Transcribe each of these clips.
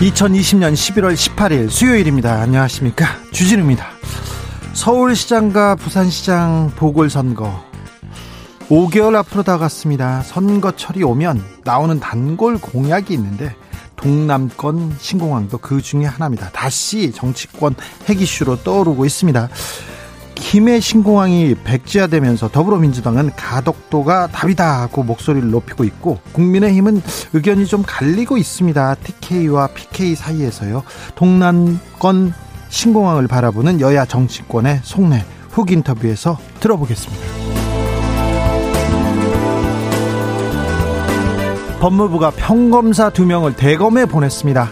2020년 11월 18일 수요일입니다. 안녕하십니까. 주진우입니다. 서울시장과 부산시장 보궐선거 5개월 앞으로 다가갔습니다. 선거철이 오면 나오는 단골 공약이 있는데 동남권 신공항도 그 중에 하나입니다. 다시 정치권 핵 이슈로 떠오르고 있습니다. 김해 신공항이 백지화되면서 더불어민주당은 가덕도가 답이다 하고 목소리를 높이고 있고 국민의힘은 의견이 좀 갈리고 있습니다. TK와 PK 사이에서요. 동남권 신공항을 바라보는 여야 정치권의 속내 훅 인터뷰에서 들어보겠습니다. 법무부가 평검사 두 명을 대검에 보냈습니다.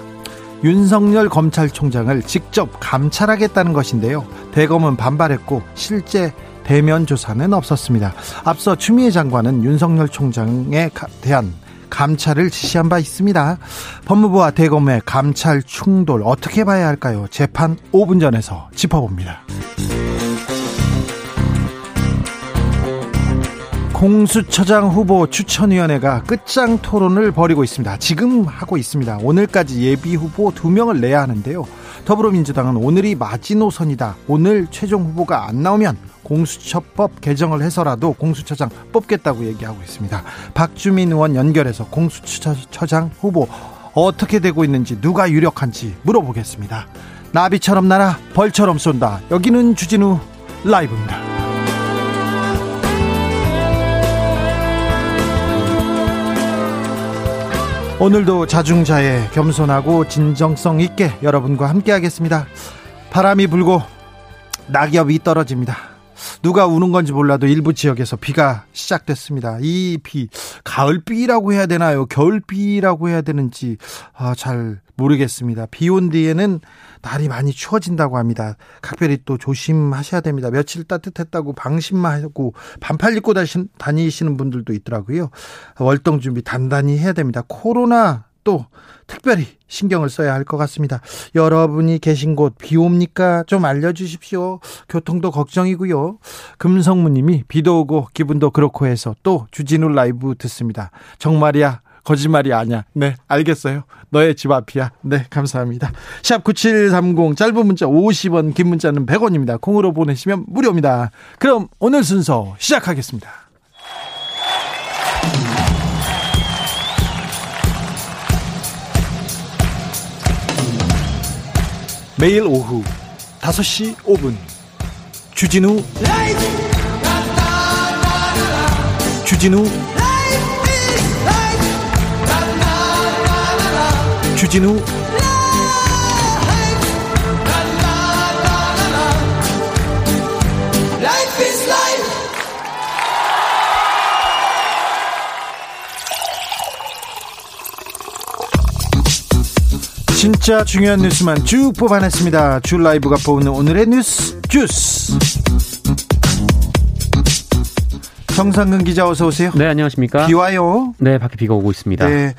윤석열 검찰총장을 직접 감찰하겠다는 것인데요. 대검은 반발했고 실제 대면 조사는 없었습니다. 앞서 추미애 장관은 윤석열 총장에 대한 감찰을 지시한 바 있습니다. 법무부와 대검의 감찰 충돌 어떻게 봐야 할까요? 재판 5분 전에서 짚어봅니다. 공수처장 후보 추천위원회가 끝장 토론을 벌이고 있습니다. 지금 하고 있습니다. 오늘까지 예비 후보 2명을 내야 하는데요. 더불어민주당은 오늘이 마지노선이다. 오늘 최종 후보가 안 나오면 공수처법 개정을 해서라도 공수처장 뽑겠다고 얘기하고 있습니다. 박주민 의원 연결해서 공수처장 후보 어떻게 되고 있는지 누가 유력한지 물어보겠습니다. 나비처럼 날아 벌처럼 쏜다. 여기는 주진우 라이브입니다. 오늘도 자중자애 겸손하고 진정성 있게 여러분과 함께 하겠습니다. 바람이 불고 낙엽이 떨어집니다. 누가 우는 건지 몰라도 일부 지역에서 비가 시작됐습니다. 이 비, 가을비라고 해야 되나요? 겨울비라고 해야 되는지 아, 잘 모르겠습니다. 비 온 뒤에는 날이 많이 추워진다고 합니다. 각별히 또 조심하셔야 됩니다. 며칠 따뜻했다고 방심만 하고 반팔 입고 다니시는 분들도 있더라고요. 월동 준비 단단히 해야 됩니다. 코로나 또 특별히 신경을 써야 할 것 같습니다. 여러분이 계신 곳 비 옵니까? 좀 알려주십시오. 교통도 걱정이고요. 금성무님이 비도 오고 기분도 그렇고 해서 또 주진우 라이브 듣습니다. 정말이야 거짓말이 아니야. 네, 알겠어요. 너의 집 앞이야. 네, 감사합니다. 샵 9730 짧은 문자 50원, 긴 문자는 100원입니다. 콩으로 보내시면 무료입니다. 그럼 오늘 순서 시작하겠습니다. 매일 오후 5시 5분 주진우! 주진우 주진우 진짜 중요한 뉴스만 쭉 뽑아냈습니다. 줄 라이브가 뽑는 오늘의 뉴스 주스. 정상근 기자 어서 오세요. 네 안녕하십니까. 비 와요. 네 밖에 비가 오고 있습니다. 네.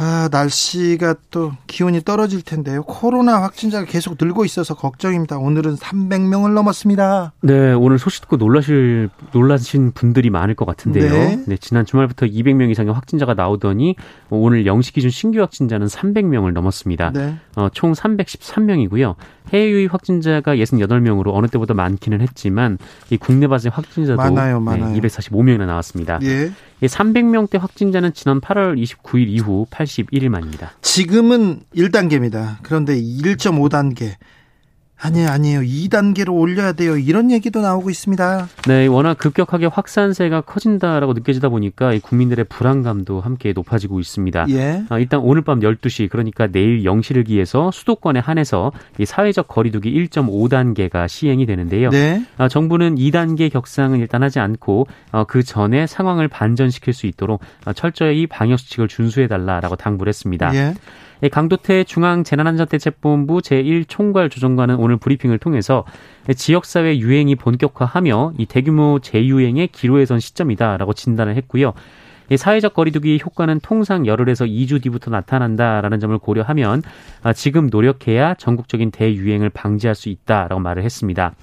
아, 날씨가 또 기온이 떨어질 텐데요. 코로나 확진자가 계속 늘고 있어서 걱정입니다. 오늘은 300명을 넘었습니다. 네, 오늘 소식 듣고 놀라실 놀라신 분들이 많을 것 같은데요. 네. 네 지난 주말부터 200명 이상의 확진자가 나오더니 오늘 0시 기준 신규 확진자는 300명을 넘었습니다. 네. 어, 총 313명이고요. 해외 유입 확진자가 68명으로 어느 때보다 많기는 했지만 이 국내 바세 확진자도 많아요, 많아요. 네, 245명이나 나왔습니다. 예. 300명대 확진자는 지난 8월 29일 이후 81일 만입니다. 지금은 1단계입니다. 그런데 1.5단계 아니에요, 아니에요. 2단계로 올려야 돼요. 이런 얘기도 나오고 있습니다. 네, 워낙 급격하게 확산세가 커진다라고 느껴지다 보니까 국민들의 불안감도 함께 높아지고 있습니다. 예. 아, 일단 오늘 밤 12시, 그러니까 내일 0시를 기해서 수도권에 한해서 이 사회적 거리두기 1.5단계가 시행이 되는데요. 네. 아, 정부는 2단계 격상은 일단 하지 않고 어, 그 전에 상황을 반전시킬 수 있도록 어, 철저히 방역 수칙을 준수해달라라고 당부를 했습니다. 예. 강도태 중앙재난안전대책본부 제1총괄 조정관은 오늘 브리핑을 통해서 지역사회 유행이 본격화하며 이 대규모 재유행의 기로에 선 시점이다라고 진단을 했고요. 사회적 거리두기 효과는 통상 열흘에서 2주 뒤부터 나타난다라는 점을 고려하면 아, 지금 노력해야 전국적인 대유행을 방지할 수 있다라고 말을 했습니다.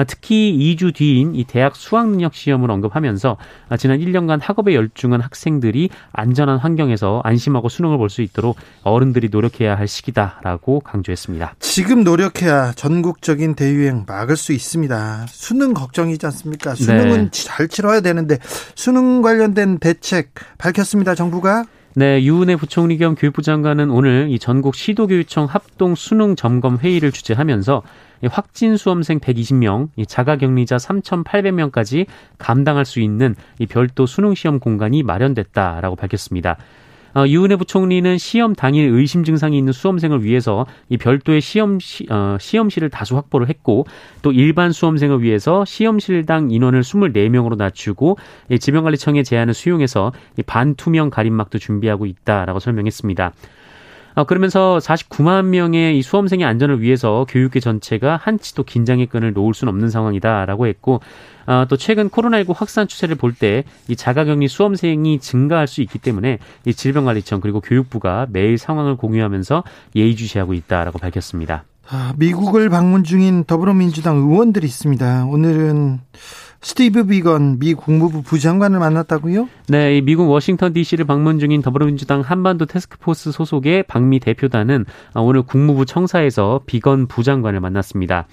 아, 특히 2주 뒤인 이 대학 수학능력 시험을 언급하면서 아, 지난 1년간 학업에 열중한 학생들이 안전한 환경에서 안심하고 수능을 볼 수 있도록 어른들이 노력해야 할 시기다라고 강조했습니다. 지금 노력해야 전국적인 대유행 막을 수 있습니다. 수능 걱정이지 않습니까? 수능은 네. 잘 치러야 되는데 수능 관련된 대책 밝혔습니다. 정부가 네, 유은혜 부총리 겸 교육부 장관은 오늘 이 전국 시도교육청 합동 수능 점검 회의를 주재하면서 확진 수험생 120명, 자가격리자 3,800명까지 감당할 수 있는 이 별도 수능 시험 공간이 마련됐다라고 밝혔습니다. 어, 유은혜 부총리는 시험 당일 의심 증상이 있는 수험생을 위해서 이 별도의 시험 시, 어, 시험실을 다수 확보를 했고 또 일반 수험생을 위해서 시험실당 인원을 24명으로 낮추고 지병관리청의 제안을 수용해서 반투명 가림막도 준비하고 있다라고 설명했습니다. 어, 그러면서 49만 명의 이 수험생의 안전을 위해서 교육계 전체가 한치도 긴장의 끈을 놓을 수는 없는 상황이다라고 했고 어, 또 최근 코로나19 확산 추세를 볼 때 이 자가격리 수험생이 증가할 수 있기 때문에 이 질병관리청 그리고 교육부가 매일 상황을 공유하면서 예의주시하고 있다라고 밝혔습니다. 아, 미국을 방문 중인 더불어민주당 의원들이 있습니다. 오늘은 스티브 비건 미 국무부 부장관을 만났다고요? 네, 미국 워싱턴 DC를 방문 중인 더불어민주당 한반도 테스크포스 소속의 방미 대표단은 오늘 국무부 청사에서 비건 부장관을 만났습니다.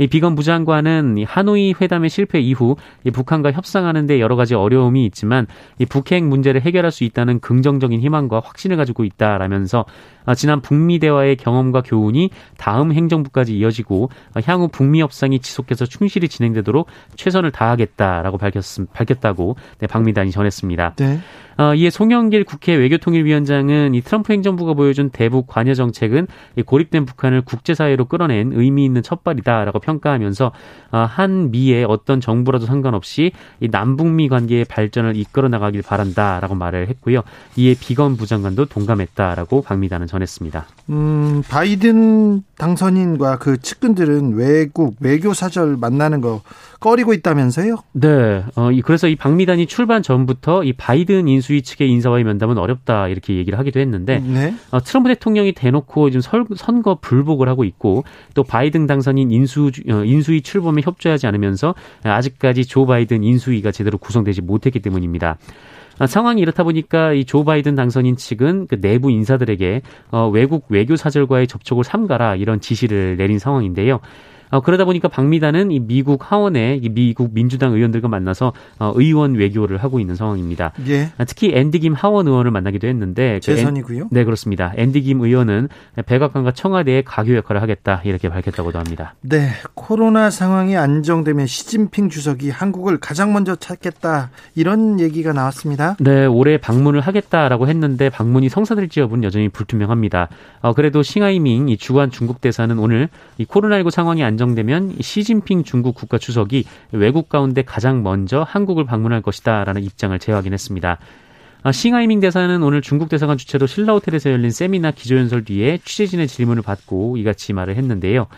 이 비건 부장관은 하노이 회담의 실패 이후 북한과 협상하는 데 여러 가지 어려움이 있지만 이 북핵 문제를 해결할 수 있다는 긍정적인 희망과 확신을 가지고 있다라면서 아, 지난 북미 대화의 경험과 교훈이 다음 행정부까지 이어지고 향후 북미 협상이 지속해서 충실히 진행되도록 최선을 다하겠다라고 밝혔, 밝혔다고 네, 박미단이 전했습니다. 네. 어, 이에 송영길 국회 외교통일위원장은 이 트럼프 행정부가 보여준 대북 관여 정책은 이 고립된 북한을 국제사회로 끌어낸 의미 있는 첫발이다라고 평가하면서 어, 한 미의 어떤 정부라도 상관없이 이 남북미 관계의 발전을 이끌어 나가길 바란다라고 말을 했고요. 이에 비건 부장관도 동감했다라고 박미단은 전했습니다. 음, 바이든 당선인과 그 측근들은 외국 외교 사절 만나는 거 꺼리고 있다면서요? 네. 어, 그래서 이 박미단이 출발 전부터 이 바이든 인수 위 측의 인사와의 면담은 어렵다 이렇게 얘기를 하기도 했는데 네. 어, 트럼프 대통령이 대놓고 지금 설, 선거 불복을 하고 있고 또 바이든 당선인 인수 어, 인수위 출범에 협조하지 않으면서 아직까지 조 바이든 인수위가 제대로 구성되지 못했기 때문입니다. 아, 상황이 이렇다 보니까 이 조 바이든 당선인 측은 그 내부 인사들에게 어, 외국 외교 사절과의 접촉을 삼가라 이런 지시를 내린 상황인데요. 어, 그러다 보니까 박미단은 이 미국 하원의 이 미국 민주당 의원들과 만나서 어, 의원 외교를 하고 있는 상황입니다. 예. 아, 특히 앤디 김 하원 의원을 만나기도 했는데 재선이고요. 그네 그렇습니다. 앤디 김 의원은 백악관과 청와대의 가교 역할을 하겠다 이렇게 밝혔다고도 합니다. 네, 코로나 상황이 안정되면 시진핑 주석이 한국을 가장 먼저 찾겠다 이런 얘기가 나왔습니다. 네, 올해 방문을 하겠다라고 했는데 방문이 성사될지 여부는 여전히 불투명합니다. 어, 그래도 싱하이밍 주한 중국 대사는 오늘 이 코로나19 상황이 안정 안정되면 시진핑 중국 국가 주석이 외국 가운데 가장 먼저 한국을 방문할 것이다라는 입장을 재확인했습니다. 아, 싱하이밍 대사는 오늘 중국 대사관 주최로 신라 호텔에서 열린 세미나 기조연설 뒤에 취재진의 질문을 받고 이같이 말을 했는데요.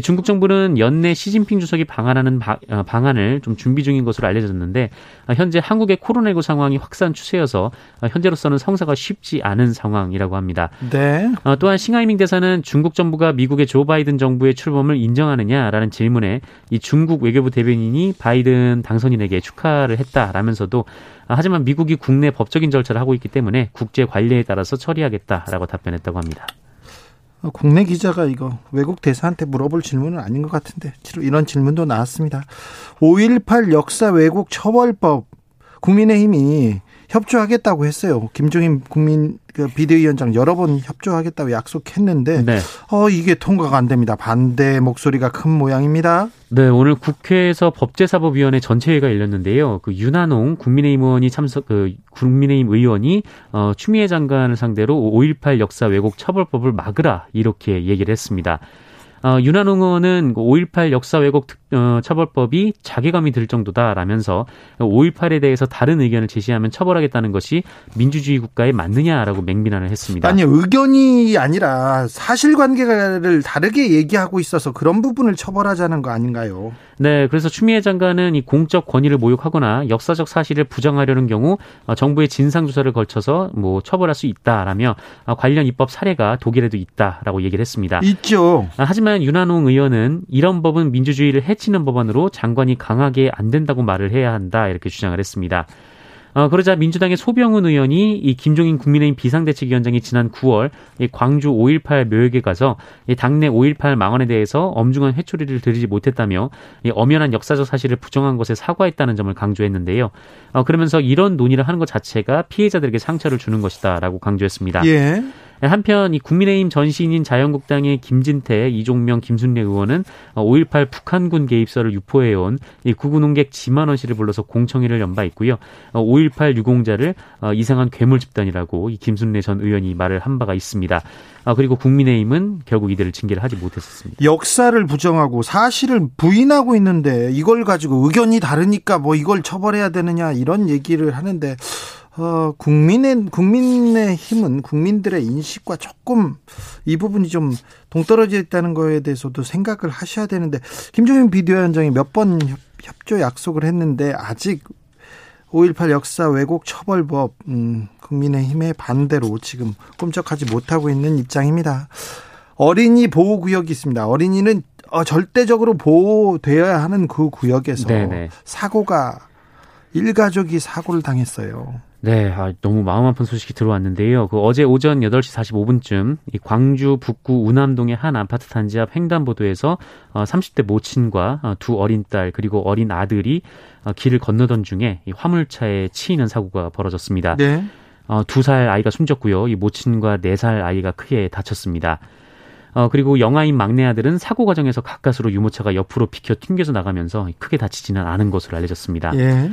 중국 정부는 연내 시진핑 주석이 방한하는 어, 방안을 좀 준비 중인 것으로 알려졌는데 아, 현재 한국의 코로나19 상황이 확산 추세여서 아, 현재로서는 성사가 쉽지 않은 상황이라고 합니다. 네. 어, 또한 싱하이밍 대사는 중국 정부가 미국의 조 바이든 정부의 출범을 인정하느냐라는 질문에 이 중국 외교부 대변인이 바이든 당선인에게 축하를 했다라면서도 아, 하지만 미국이 국내 법적인 절차를 하고 있기 때문에 국제 관례에 따라서 처리하겠다라고 답변했다고 합니다. 어, 국내 기자가 이거 외국 대사한테 물어볼 질문은 아닌 것 같은데 이런 질문도 나왔습니다. 5.18 역사 왜곡 처벌법 국민의힘이 협조하겠다고 했어요. 김종인 국민 그 비대위원장 여러 번 협조하겠다고 약속했는데 네. 어 이게 통과가 안 됩니다. 반대 목소리가 큰 모양입니다. 네, 오늘 국회에서 법제사법위원회 전체회가 열렸는데요. 그 윤한홍 국민의힘 의원이 참석 그 국민의힘 의원이 어 추미애 장관을 상대로 5.18 역사 왜곡 처벌법을 막으라 이렇게 얘기를 했습니다. 어, 윤한홍 의원은 5.18 역사 왜곡 어, 처벌법이 자괴감이 들 정도다라면서 5.18에 대해서 다른 의견을 제시하면 처벌하겠다는 것이 민주주의 국가에 맞느냐라고 맹비난을 했습니다. 아니 의견이 아니라 사실관계를 다르게 얘기하고 있어서 그런 부분을 처벌하자는 거 아닌가요? 네, 그래서 추미애 장관은 이 공적 권위를 모욕하거나 역사적 사실을 부정하려는 경우 어, 정부의 진상 조사를 걸쳐서 뭐 처벌할 수 있다라며 어, 관련 입법 사례가 독일에도 있다라고 얘기를 했습니다. 있죠. 아, 하지만 윤한홍 의원은 이런 법은 민주주의를 해치 는 법안으로 장관이 강하게 안 된다고 말을 해야 한다 이렇게 주장을 했습니다. 어, 그러자 민주당의 소병훈 의원이 이 김종인 국민의힘 비상대책위원장이 지난 9월 이 광주 5.18 묘역에 가서 이 당내 5.18 망언에 대해서 엄중한 회초리를 들이지 못했다며 이 엄연한 역사적 사실을 부정한 것에 사과했다는 점을 강조했는데요. 어, 그러면서 이런 논의를 하는 것 자체가 피해자들에게 상처를 주는 것이다라고 강조했습니다. 예. 한편 이 국민의힘 전신인 자유한국당의 김진태, 이종명, 김순례 의원은 5.18 북한군 개입설을 유포해온 이 구구농객 지만원 씨를 불러서 공청회를 연 바 있고요. 5.18 유공자를 어, 이상한 괴물 집단이라고 이 김순례 전 의원이 말을 한 바가 있습니다. 아, 그리고 국민의힘은 결국 이들을 징계를 하지 못했었습니다. 역사를 부정하고 사실을 부인하고 있는데 이걸 가지고 의견이 다르니까 뭐 이걸 처벌해야 되느냐 이런 얘기를 하는데 어, 국민의, 국민의 힘은 국민들의 인식과 조금 이 부분이 좀 동떨어져 있다는 거에 대해서도 생각을 하셔야 되는데, 김종인 비대위원장이 몇 번 협조 약속을 했는데, 아직 5.18 역사 왜곡 처벌법, 음, 국민의힘의 반대로 지금 꼼짝하지 못하고 있는 입장입니다. 어린이 보호 구역이 있습니다. 어린이는 어, 절대적으로 보호되어야 하는 그 구역에서 네네. 사고가 일가족이 사고를 당했어요. 네, 아, 너무 마음 아픈 소식이 들어왔는데요. 그 어제 오전 8시 45분쯤 이 광주 북구 우남동의 한 아파트 단지 앞 횡단보도에서 어, 30대 모친과 어, 두 어린 딸 그리고 어린 아들이 어, 길을 건너던 중에 이 화물차에 치이는 사고가 벌어졌습니다. 네. 어, 두 살 아이가 숨졌고요. 이 모친과 네 살 아이가 크게 다쳤습니다. 어, 그리고 영아인 막내 아들은 사고 과정에서 가까스로 유모차가 옆으로 비켜 튕겨서 나가면서 크게 다치지는 않은 것으로 알려졌습니다. 예.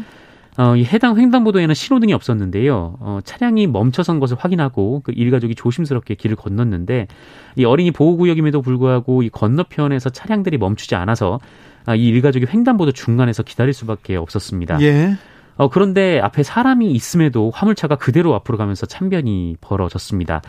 어, 이 해당 횡단보도에는 신호등이 없었는데요. 어, 차량이 멈춰선 것을 확인하고 그 일가족이 조심스럽게 길을 건넜는데 이 어린이 보호구역임에도 불구하고 이 건너편에서 차량들이 멈추지 않아서 아, 이 일가족이 횡단보도 중간에서 기다릴 수밖에 없었습니다. 예. 어, 그런데 앞에 사람이 있음에도 화물차가 그대로 앞으로 가면서 참변이 벌어졌습니다.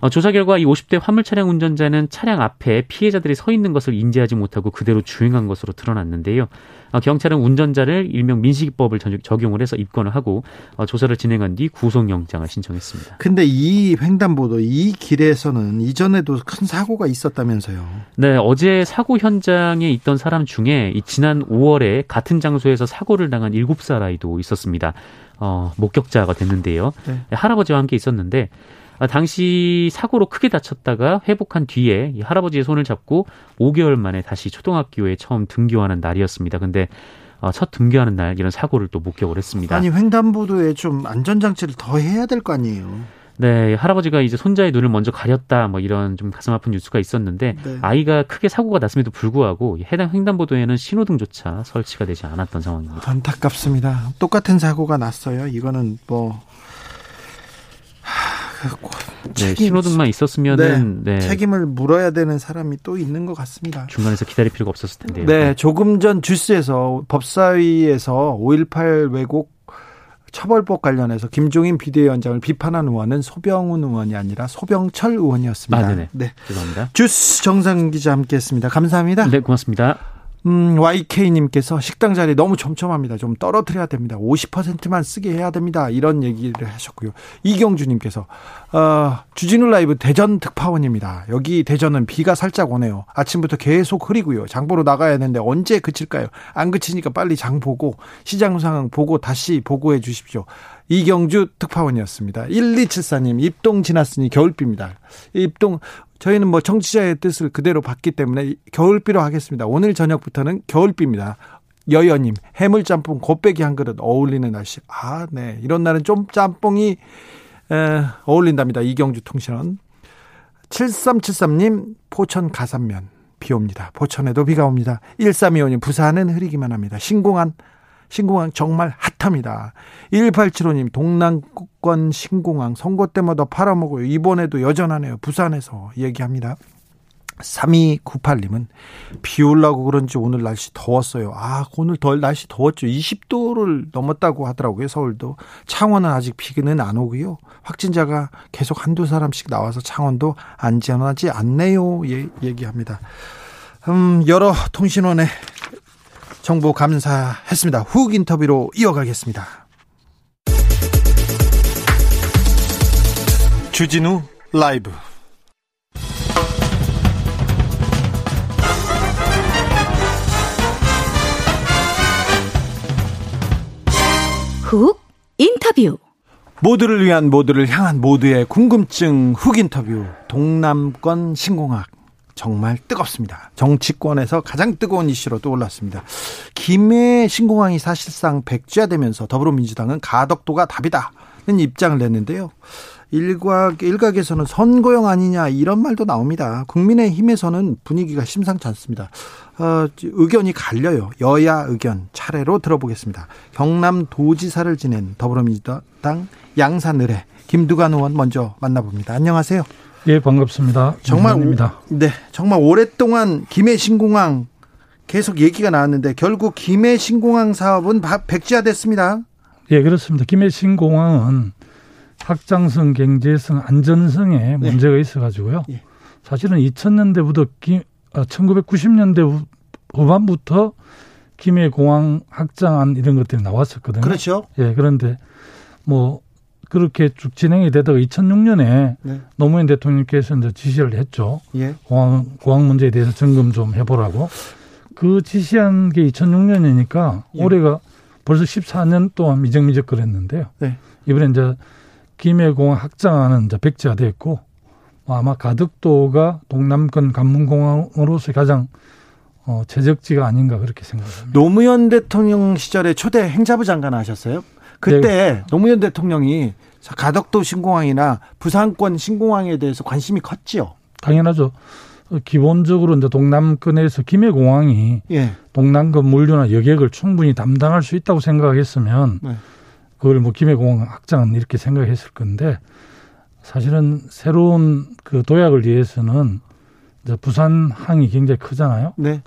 어, 조사 결과 이 50대 화물 차량 운전자는 차량 앞에 피해자들이 서 있는 것을 인지하지 못하고 그대로 주행한 것으로 드러났는데요. 어, 경찰은 운전자를 일명 민식이법을 적용을 해서 입건을 하고 어, 조사를 진행한 뒤 구속영장을 신청했습니다. 근데 이 횡단보도 이 길에서는 이전에도 큰 사고가 있었다면서요? 네, 어제 사고 현장에 있던 사람 중에 이 지난 5월에 같은 장소에서 사고를 당한 7살 아이도 있었습니다. 어, 목격자가 됐는데요. 네. 할아버지와 함께 있었는데 아, 당시 사고로 크게 다쳤다가 회복한 뒤에 이 할아버지의 손을 잡고 5개월 만에 다시 초등학교에 처음 등교하는 날이었습니다. 근데 어, 첫 등교하는 날 이런 사고를 또 목격을 했습니다. 아니 횡단보도에 좀 안전장치를 더 해야 될 거 아니에요? 네, 할아버지가 이제 손자의 눈을 먼저 가렸다, 뭐 이런 좀 가슴 아픈 뉴스가 있었는데 네. 아이가 크게 사고가 났음에도 불구하고 해당 횡단보도에는 신호등조차 설치가 되지 않았던 상황입니다. 안타깝습니다. 똑같은 사고가 났어요. 이거는 뭐 네, 신호등만 있었으면은 네, 네. 책임을 물어야 되는 사람이 또 있는 것 같습니다. 중간에서 기다릴 필요가 없었을 텐데요. 네, 조금 전 주스에서 법사위에서 5.18 왜곡 처벌법 관련해서 김종인 비대위원장을 비판한 의원은 소병훈 의원이 아니라 소병철 의원이었습니다. 아, 네네. 네. 죄송합니다. 주스 정상 기자 함께했습니다. 감사합니다. 네, 고맙습니다. 음, YK님께서 식당 자리 너무 촘촘합니다. 좀 떨어뜨려야 됩니다. 50%만 쓰게 해야 됩니다. 이런 얘기를 하셨고요. 이경주님께서, 어, 주진우 라이브 대전 특파원입니다. 여기 대전은 비가 살짝 오네요. 아침부터 계속 흐리고요. 장보러 나가야 하는데 언제 그칠까요? 안 그치니까 빨리 장 보고 시장 상황 보고 다시 보고해 주십시오. 이경주 특파원이었습니다. 1274님, 입동 지났으니 겨울비입니다. 입동, 저희는 뭐 정치자의 뜻을 그대로 받기 때문에 겨울비로 하겠습니다. 오늘 저녁부터는 겨울비입니다. 여여님, 해물짬뽕 곱빼기 한 그릇 어울리는 날씨. 아, 네. 이런 날은 좀 짬뽕이 에, 어울린답니다. 이경주 통신원. 7373님, 포천 가산면. 비 옵니다. 포천에도 비가 옵니다. 1325님, 부산은 흐리기만 합니다. 신공항, 신공항 정말 핫합니다. 1875님, 동남 권 신공항 선거 때마다 팔아먹어요. 이번에도 여전하네요. 부산에서 얘기합니다. 3298님은 비 올라고 그런지 오늘 날씨 더웠어요. 아, 오늘 덜 날씨 더웠죠. 20도를 넘었다고 하더라고요. 서울도. 창원은 아직 비는 안 오고요. 확진자가 계속 한두 사람씩 나와서 창원도 안전하지 않네요. 예, 얘기합니다. 음, 여러 통신원의 정보 감사했습니다. 훅 인터뷰로 이어가겠습니다. 주진우 라이브 훅 인터뷰 모두를 위한 모두를 향한 모두의 궁금증 훅 인터뷰 동남권 신공학 정말 뜨겁습니다. 정치권에서 가장 뜨거운 이슈로 떠올랐습니다. 김해 신공항이 사실상 백지화되면서 더불어민주당은 가덕도가 답이다는 입장을 냈는데요. 일각, 일각에서는 선거용 아니냐 이런 말도 나옵니다. 국민의힘에서는 분위기가 심상치 않습니다. 어, 의견이 갈려요. 여야 의견 차례로 들어보겠습니다. 경남 도지사를 지낸 더불어민주당 양산을해 김두관 의원 먼저 만나봅니다. 안녕하세요. 예, 반갑습니다. 정말 입니다. 네, 정말 오랫동안 김해 신공항 계속 얘기가 나왔는데 결국 김해 신공항 사업은 백지화됐습니다. 예, 그렇습니다. 김해 신공항은 확장성, 경제성, 안전성에 네. 문제가 있어가지고요. 예. 사실은 2000년대부터 기, 1990년대 아, 후반부터 김해 공항 확장안 이런 것들이 나왔었거든요. 그렇죠. 예, 그런데 뭐 그렇게 쭉 진행이 되다가 2006년에 네. 노무현 대통령께서 이제 지시를 했죠. 예. 공항 공항 문제에 대해서 점검 좀 해보라고. 그 지시한 게 2006년이니까 예. 올해가 벌써 14년 동안 미적미적거렸는데요. 네. 이번에 이제 김해공항 확장안은 이제 백지화 됐고 아마 가덕도가 동남권 관문공항으로서 가장 어, 최적지가 아닌가 그렇게 생각합니다. 노무현 대통령 시절에 초대 행자부 장관 하셨어요? 그때 네. 노무현 대통령이 가덕도 신공항이나 부산권 신공항에 대해서 관심이 컸지요. 당연하죠. 기본적으로 이제 동남권에서 김해공항이 예. 동남권 물류나 여객을 충분히 담당할 수 있다고 생각했으면 네. 그걸 뭐 김해공항 확장은 이렇게 생각했을 건데 사실은 새로운 그 도약을 위해서는 이제 부산 항이 굉장히 크잖아요. 네.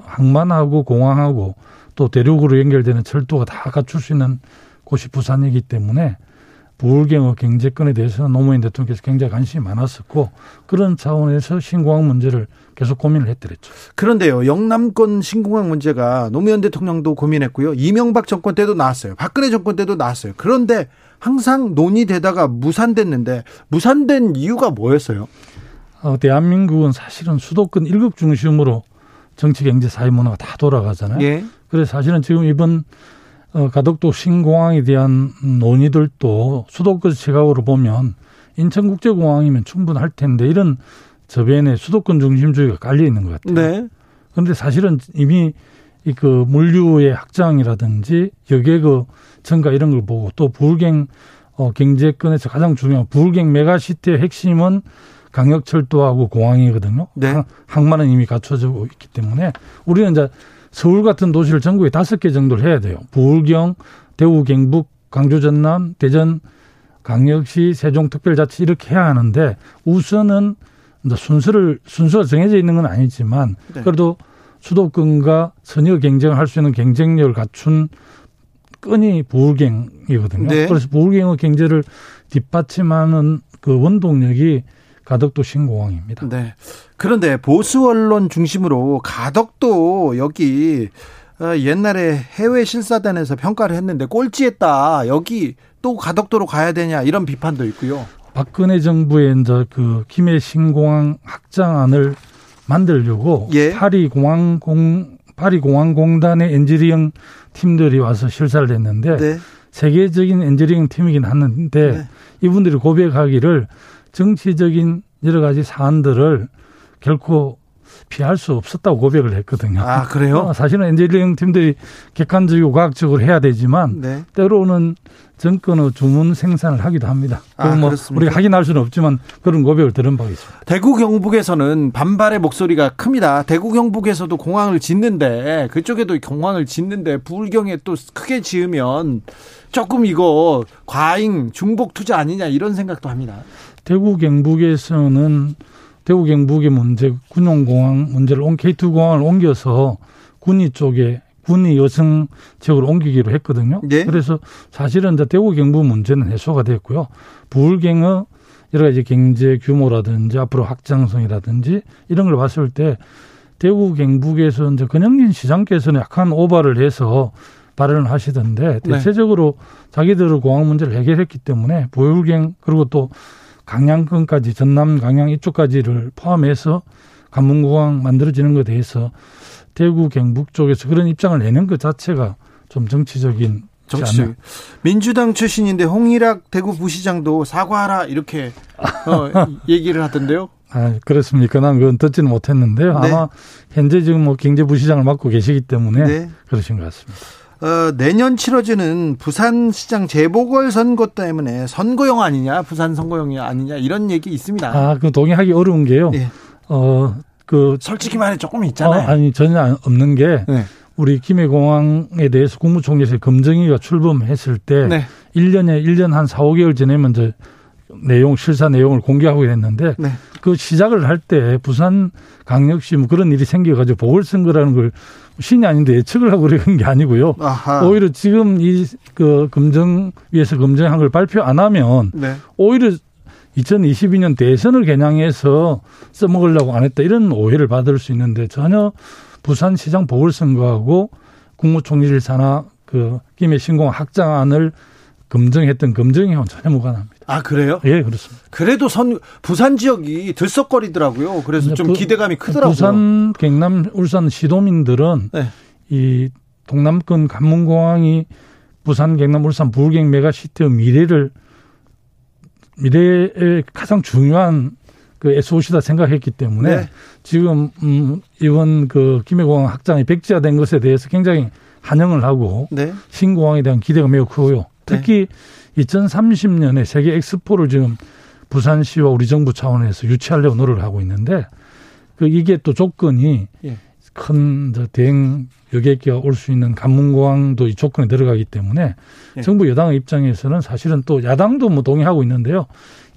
항만하고 공항하고 또 대륙으로 연결되는 철도가 다 갖출 수 있는 곳이 부산이기 때문에 부울경의 경제권에 대해서는 노무현 대통령께서 굉장히 관심이 많았었고 그런 차원에서 신공항 문제를 계속 고민을 했더랬죠. 그런데요, 영남권 신공항 문제가 노무현 대통령도 고민했고요. 이명박 정권 때도 나왔어요. 박근혜 정권 때도 나왔어요. 그런데 항상 논의되다가 무산됐는데 무산된 이유가 뭐였어요? 어, 대한민국은 사실은 수도권 일극 중심으로 정치, 경제, 사회 문화가 다 돌아가잖아요. 예. 그래서 사실은 지금 이번 어, 가덕도 신공항에 대한 논의들도 수도권 시각으로 보면 인천국제공항이면 충분할 텐데 이런 저변에 수도권 중심주의가 깔려 있는 것 같아요. 네. 그런데 사실은 이미 그 물류의 확장이라든지 여객의 그 증가 이런 걸 보고 또 부울경 어, 경제권에서 가장 중요한 부울경 메가시티의 핵심은 강역철도하고 공항이거든요. 네. 항만은 이미 갖춰지고 있기 때문에 우리는 이제 서울 같은 도시를 전국에 다섯 개 정도를 해야 돼요. 부울경, 대구, 경북, 광주, 전남, 대전, 강역시, 세종특별자치 이렇게 해야 하는데 우선은 순서를 순서가 정해져 있는 건 아니지만 네. 그래도 수도권과 선여 경쟁을 할 수 있는 경쟁력을 갖춘 끈이 부울경이거든요. 네. 그래서 부울경의 경제를 뒷받침하는 그 원동력이 가덕도 신공항입니다. 네. 그런데 보수 언론 중심으로 가덕도 여기 어, 옛날에 해외 실사단에서 평가를 했는데 꼴찌했다. 여기 또 가덕도로 가야 되냐 이런 비판도 있고요. 박근혜 정부의 이제 그 김해 신공항 확장안을 만들려고 예. 파리 공항 공 파리 공항 공단의 엔지니어링 팀들이 와서 실사를 했는데 네. 세계적인 엔지니어링 팀이긴 하는데 네. 이분들이 고백하기를 정치적인 여러 가지 사안들을 결코 피할 수 없었다고 고백을 했거든요. 아 그래요? 어, 사실은 엔지니어링 팀들이 객관적이고 과학적으로 해야 되지만 네. 때로는 정권의 주문 생산을 하기도 합니다. 아, 뭐 우리가 확인할 수는 없지만 그런 고백을 들은 바가 있습니다. 대구 경북에서는 반발의 목소리가 큽니다. 대구 경북에서도 공항을 짓는데 그쪽에도 공항을 짓는데 부울경에 또 크게 지으면 조금 이거 과잉 중복 투자 아니냐 이런 생각도 합니다. 대구 경북에서는 대구 경북의 문제 군용공항 문제를 K2 공항을 옮겨서 군위 쪽에 군이 여성 지역으로 옮기기로 했거든요. 네. 그래서 사실은 이제 대구 경북 문제는 해소가 됐고요. 부울경의 여러 가지 경제 규모라든지 앞으로 확장성이라든지 이런 걸 봤을 때 대구 경북에서 이제 권영진 시장께서는 약간 오바를 해서 발언을 하시던데 네. 대체적으로 네. 자기들의 공항 문제를 해결했기 때문에 부울경 그리고 또 강양권까지 전남 강양 이쪽까지를 포함해서 관문공항 만들어지는 것에 대해서 대구 경북 쪽에서 그런 입장을 내는 것 자체가 좀 정치적인 정치 민주당 출신인데 홍일학 대구 부시장도 사과하라 이렇게 어, 얘기를 하던데요. 아 그렇습니까? 난 그건 듣지는 못했는데요. 네. 아마 현재 지금 뭐 경제부시장을 맡고 계시기 때문에 네. 그러신 것 같습니다. 어, 내년 치러지는 부산시장 재보궐 선거 때문에 선거용 아니냐, 부산 선거용이 아니냐 이런 얘기 있습니다. 아, 그 동의하기 어려운 게요. 네. 어, 그 솔직히 말해 조금 있잖아요. 어, 아니 전혀 없는 게 네. 우리 김해공항에 대해서 국무총리에서 검증위가 출범했을 때 네. 1년에 1년 한 4, 5개월 전에면 저 내용 실사 내용을 공개하고 했는데 네. 그 시작을 할 때 부산 강력시 뭐 그런 일이 생겨가지고 보궐선거라는 걸 신이 아닌데 예측을 하고 그런 게 아니고요. 아하. 오히려 지금 이 그 검증위에서 검증한 걸 발표 안 하면 네. 오히려 2022년 대선을 겨냥해서 써먹으려고 안 했다 이런 오해를 받을 수 있는데 전혀 부산시장 보궐선거하고 국무총리실 산하 그 김해 신공 확장안을 검증했던 검증이하고는 전혀 무관합니다. 아 그래요? 예 그렇습니다. 그래도 선 부산 지역이 들썩거리더라고요. 그래서 좀 부, 기대감이 크더라고요. 부산, 경남, 울산 시도민들은 네. 이 동남권 관문공항이 부산, 경남, 울산 부울경 메가시티의 미래를 미래의 가장 중요한 그 SOC다 생각했기 때문에 네. 지금 음 이번 그 김해공항 확장이 백지화된 것에 대해서 굉장히 환영을 하고 네. 신공항에 대한 기대가 매우 크고요. 특히 네. 2030년에 세계 엑스포를 지금 부산시와 우리 정부 차원에서 유치하려고 노력을 하고 있는데 그 이게 또 조건이 예. 큰 대행 여객기가 올 수 있는 관문공항도 이 조건에 들어가기 때문에 예. 정부 여당 입장에서는 사실은 또 야당도 뭐 동의하고 있는데요.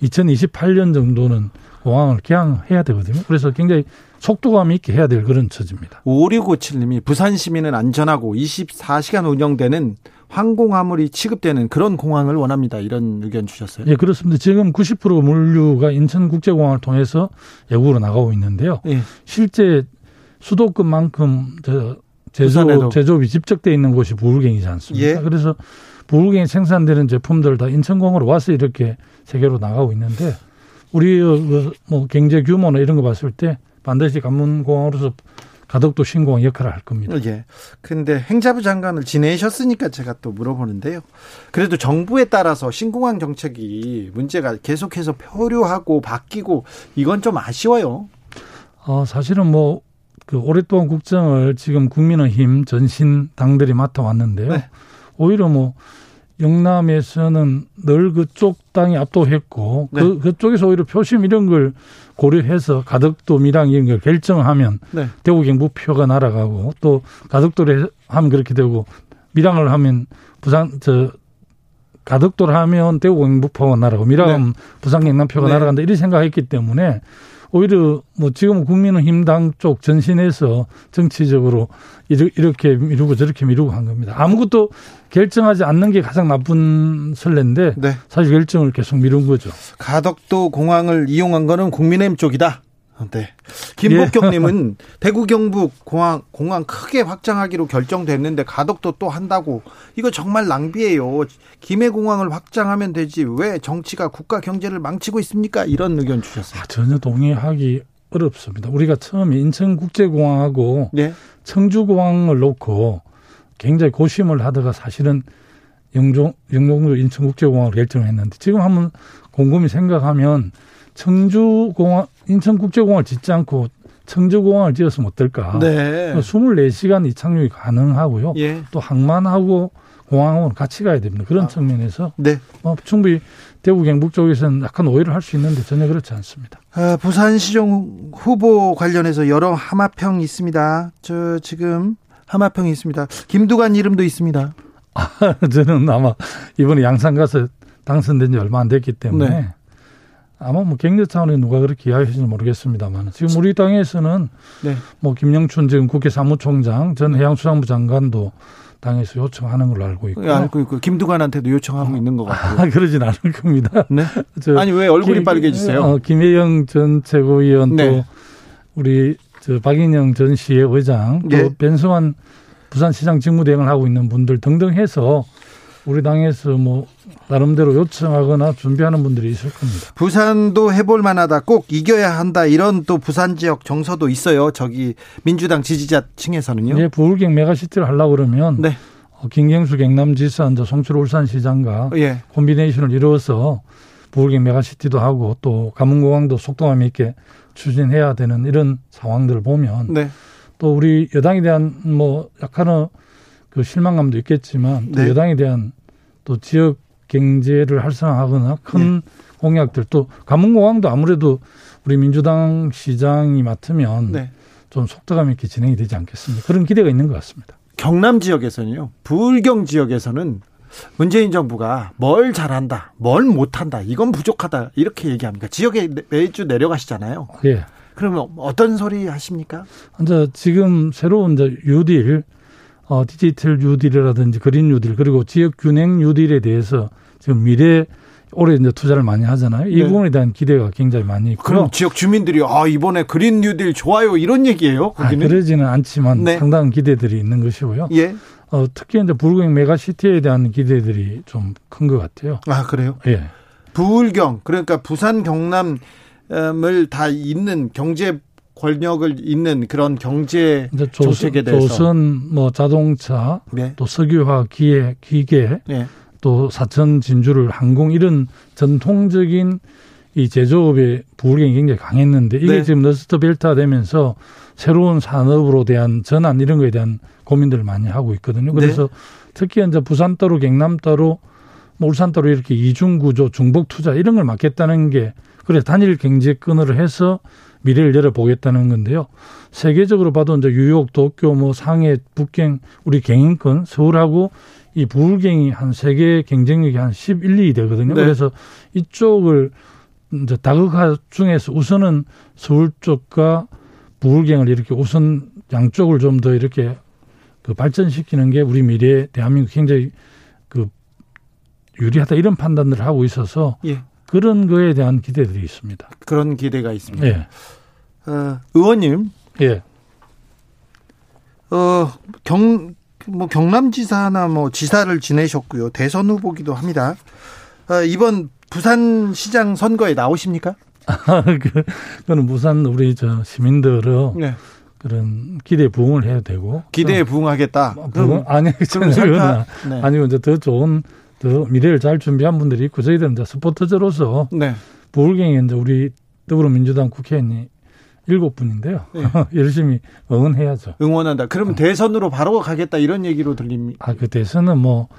2028년 정도는 공항을 개항해야 되거든요. 그래서 굉장히 속도감 있게 해야 될 그런 처지입니다. 5657님이 부산 시민은 안전하고 24시간 운영되는 항공화물이 취급되는 그런 공항을 원합니다. 이런 의견 주셨어요. 예, 그렇습니다. 지금 90% 물류가 인천국제공항을 통해서 외국으로 나가고 있는데요. 예. 실제 수도권만큼 저 제조 제조업이 집적돼 있는 곳이 부울경이지 않습니까? 예. 그래서 부울경에 생산되는 제품들 다 인천공으로 와서 이렇게 세계로 나가고 있는데 우리 그뭐 경제 규모나 이런 거 봤을 때 반드시 관문공항으로서 가덕도 신공항 역할을 할 겁니다. 예. 근데 행자부 장관을 지내셨으니까 제가 또 물어보는데요. 그래도 정부에 따라서 신공항 정책이 문제가 계속해서 표류하고 바뀌고 이건 좀 아쉬워요. 어, 사실은 뭐 그 오랫동안 국정을 지금 국민의힘 전신 당들이 맡아왔는데요. 네. 오히려 뭐 영남에서는 늘 그쪽 당이 압도했고 네. 그 그쪽에서 오히려 표심 이런 걸 고려해서 가덕도 밀양 이런 걸 결정하면 네. 대구 경북 표가 날아가고 또 가덕도를 하면 그렇게 되고 밀양을 하면 부산 저 가덕도를 하면 대구 경북 표가 날아가고 밀양은 네. 부산 경남 표가 네. 날아간다 이렇게 생각했기 때문에 오히려 뭐 지금 국민의힘 당 쪽 전신에서 정치적으로 이렇게 미루고 저렇게 미루고 한 겁니다. 아무것도 결정하지 않는 게 가장 나쁜 선례인데 네. 사실 결정을 계속 미룬 거죠. 가덕도 공항을 이용한 거는 국민의힘 쪽이다. 네. 김복경님은 예. 대구 경북 공항 공항 크게 확장하기로 결정됐는데 가덕도 또 한다고 이거 정말 낭비예요. 김해 공항을 확장하면 되지 왜 정치가 국가 경제를 망치고 있습니까? 이런 의견 주셨어요. 아, 전혀 동의하기 어렵습니다. 우리가 처음에 인천국제공항하고 네. 청주공항을 놓고 굉장히 고심을 하다가 사실은 영종 영종도 인천국제공항을 결정했는데 지금 한번 곰곰이 생각하면 청주공항 인천국제공항을 짓지 않고 청주공항을 지었으면 어떨까. 네. 24시간 이 착륙이 가능하고요. 예. 또 항만하고 공항하고는 같이 가야 됩니다. 그런 아. 측면에서 네. 어, 충분히 대구 경북 쪽에서는 약간 오해를 할 수 있는데 전혀 그렇지 않습니다. 아, 부산시정 후보 관련해서 여러 하마평 있습니다. 저 지금 하마평이 있습니다. 김두관 이름도 있습니다. 아, 저는 아마 이번에 양산 가서 당선된 지 얼마 안 됐기 때문에 네. 아마 뭐 경제 차원에 누가 그렇게 이야기하시는지 모르겠습니다만 지금 우리 당에서는 네. 뭐 김영춘 지금 국회 사무총장 전 해양수산부 장관도 당에서 요청하는 걸로 알고 있고. 예, 알고 있고 김두관한테도 요청하고 어. 있는 것 같아요. 아, 그러진 않을 겁니다. 네. 아니 왜 얼굴이 김, 빨개지세요? 어, 김혜영 전 최고위원 네. 또 우리 저 박인영 전 시의 의장 또 네. 변성환 부산시장 직무대행을 하고 있는 분들 등등 해서 우리 당에서 뭐 나름대로 요청하거나 준비하는 분들이 있을 겁니다. 부산도 해볼 만하다. 꼭 이겨야 한다. 이런 또 부산 지역 정서도 있어요. 저기 민주당 지지자층에서는요. 예, 부울경 메가시티를 하려고 그러면 네. 어, 김경수 경남지사, 송출 울산시장과 예. 콤비네이션을 이루어서 부울경 메가시티도 하고 또 가문공항도 속도감 있게 추진해야 되는 이런 상황들을 보면 네. 또 우리 여당에 대한 뭐 약간은 그 실망감도 있겠지만 네. 여당에 대한 또 지역 경제를 활성화하거나 큰 네. 공약들 또 가문공항도 아무래도 우리 민주당 시장이 맡으면 네. 좀 속도감 있게 진행이 되지 않겠습니까? 그런 기대가 있는 것 같습니다. 경남 지역에서는요, 불경 지역에서는 문재인 정부가 뭘 잘한다, 뭘 못한다, 이건 부족하다 이렇게 얘기합니까? 지역에 매주 내려가시잖아요. 예. 그러면 어떤 소리 하십니까? 이제 지금 새로운 이제 뉴딜 어, 디지털 뉴딜이라든지 그린 뉴딜 그리고 지역 균형 뉴딜에 대해서 지금 미래 올해 이제 투자를 많이 하잖아요. 이 네. 부분에 대한 기대가 굉장히 많이 있고요. 그럼 지역 주민들이 아 이번에 그린 뉴딜 좋아요 이런 얘기예요. 거기는? 아, 그러지는 않지만 네. 상당한 기대들이 있는 것이고요. 예. 어, 특히 이제 불경 메가시티에 대한 기대들이 좀 큰 것 같아요. 아 그래요? 예. 부울경 그러니까 부산 경남을 다 잇는 경제 권력을 잇는 그런 경제 정책에 대해서 조선 뭐 자동차 네. 또 석유화 기계 기계 네. 또 사천 진주를 항공 이런 전통적인 이 제조업의 부울경이 굉장히 강했는데 이게 네. 지금 너스트 벨트화 되면서 새로운 산업으로 대한 전환 이런 거에 대한 고민들을 많이 하고 있거든요. 그래서 네. 특히 이제 부산 따로 경남 따로 뭐 울산 따로 이렇게 이중 구조 중복 투자 이런 걸 막겠다는 게 그래 단일 경제권을 해서 미래를 열어보겠다는 건데요. 세계적으로 봐도 이제 뉴욕, 도쿄, 뭐 상해, 북경, 우리 경인권, 서울하고 이 부울경이 한 세계 경쟁력이 한 11, 2위 되거든요. 네. 그래서 이쪽을 이제 다극화 중에서 우선은 서울 쪽과 부울경을 이렇게 우선 양쪽을 좀 더 이렇게 그 발전시키는 게 우리 미래 대한민국 굉장히 그 유리하다 이런 판단을 하고 있어서 예. 그런 거에 대한 기대들이 있습니다. 그런 기대가 있습니다. 예. 어, 의원님. 예. 어, 경, 뭐 경남지사나 뭐 지사를 지내셨고요. 대선 후보기도 합니다. 어, 이번 부산시장 선거에 나오십니까? 그, 그거는 부산 우리 저 시민들은 네. 그런 기대에 부응을 해야 되고 기대에 부응하겠다. 부응 아니 그건 네. 아니고 이제 더 좋은 더 미래를 잘 준비한 분들이 있고 저희들은 이제 스포츠저로서 네. 부울경에 이제 우리 더불어민주당 국회의원이 일곱 분인데요. 네. 열심히 응원해야죠. 응원한다. 그러면 어. 대선으로 바로 가겠다 이런 얘기로 들립니다. 아, 그 대선은 뭐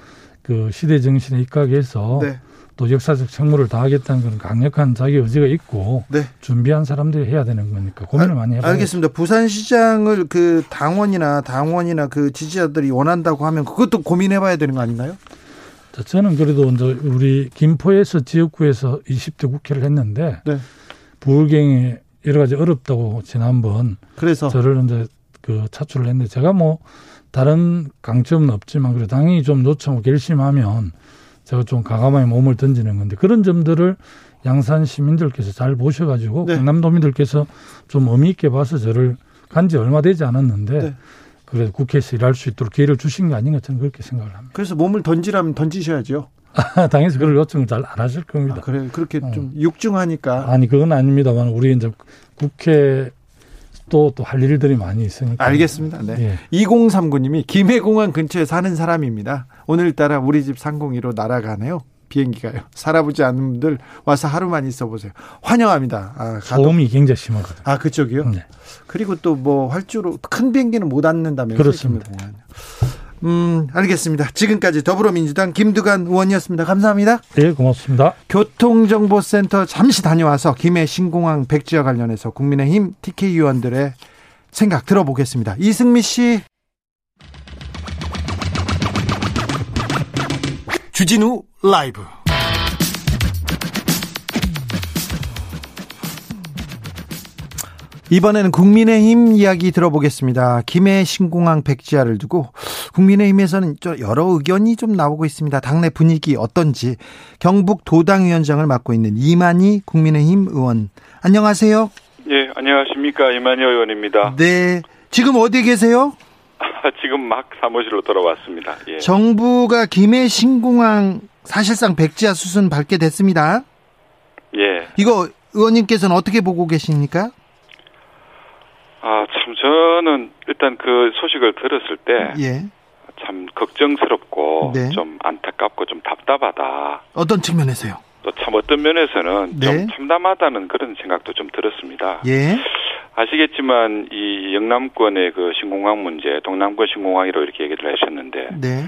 그 시대 정신에 입각해서 네. 또 역사적 책무를 다하겠다는 그런 강력한 자기 의지가 있고 네. 준비한 사람들이 해야 되는 거니까 고민을 아, 많이 해봐요. 알겠습니다. 부산시장을 그 당원이나 당원이나 그 지지자들이 원한다고 하면 그것도 고민해봐야 되는 거 아닌가요? 저는 그래도 이제 우리 김포에서 지역구에서 20대 국회를 했는데 네. 부울경에 여러 가지 어렵다고 지난번 그래서 저를 이제 그 차출을 했는데 제가 뭐 다른 강점은 없지만 그래 당연히 좀 요청하고 결심하면 제가 좀 가감하게 몸을 던지는 건데 그런 점들을 양산 시민들께서 잘 보셔가지고 네. 강남도민들께서 좀 의미 있게 봐서 저를 간지 얼마 되지 않았는데 네. 그래서 국회에서 일할 수 있도록 기회를 주신 게 아닌가 저는 그렇게 생각을 합니다. 그래서 몸을 던지라면 던지셔야죠. 당연히 그걸 요청을 잘 안 하실 겁니다. 아, 그래 그렇게 어. 좀 육중하니까. 아니 그건 아닙니다만 우리 이제 국회 또또할 일들이 많이 있으니까. 알겠습니다. 네. 예. 2039님이 김해공항 근처에 사는 사람입니다. 오늘따라 우리 집 상공위로 날아가네요. 비행기 가요. 살아보지 않은 분들 와서 하루만 있어 보세요. 환영합니다. 아, 소음이 굉장히 심하거든요. 아 그쪽이요? 네. 그리고 또 뭐 활주로 큰 비행기는 못 앉는다면서 그렇습니다. 음, 알겠습니다. 지금까지 더불어민주당 김두관 의원이었습니다. 감사합니다. 네, 고맙습니다. 교통정보센터 잠시 다녀와서 김해 신공항 백지와 관련해서 국민의힘 TK 의원들의 생각 들어보겠습니다. 이승미 씨. 주진우 라이브. 이번에는 국민의힘 이야기 들어보겠습니다. 김해 신공항 백지화를 두고 국민의힘에서는 여러 의견이 좀 나오고 있습니다. 당내 분위기 어떤지 경북 도당위원장을 맡고 있는 이만희 국민의힘 의원 안녕하세요. 예, 안녕하십니까 이만희 의원입니다. 네, 지금 어디 계세요? 지금 막 사무실로 돌아왔습니다. 예. 정부가 김해 신공항 사실상 백지화 수순 밟게 됐습니다. 예. 이거 의원님께서는 어떻게 보고 계십니까? 아, 참, 저는 일단 그 소식을 들었을 때. 예. 참 걱정스럽고 네. 좀 안타깝고 좀 답답하다. 어떤 측면에서요? 또 참 어떤 면에서는 네. 좀 참담하다는 그런 생각도 좀 들었습니다. 예. 아시겠지만 이 영남권의 그 신공항 문제, 동남권 신공항이라고 이렇게 얘기를 하셨는데 네.